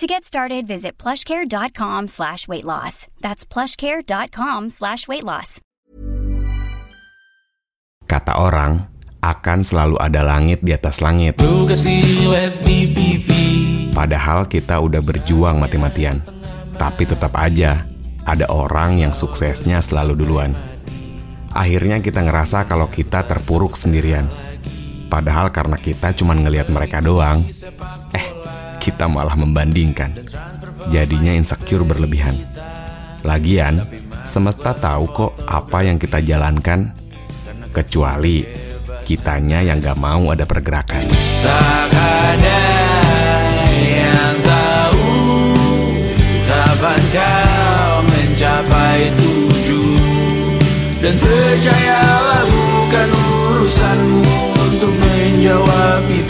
To get started, visit plushcare.com slash weight loss. That's plushcare.com slash weight loss. Kata orang, akan selalu ada langit di atas langit. Padahal kita udah berjuang mati-matian. Tapi tetap aja, ada orang yang suksesnya selalu duluan. Akhirnya kita ngerasa kalau kita terpuruk sendirian. Padahal karena kita cuma ngelihat mereka doang, eh kita malah membandingkan. Jadinya insecure berlebihan. Lagian, semesta tahu kok apa yang kita jalankan, kecuali kitanya yang gak mau ada pergerakan. Tak ada yang tahu kapan kau mencapai tujuh dan percayalah bukan urusanmu untuk menjawab itu.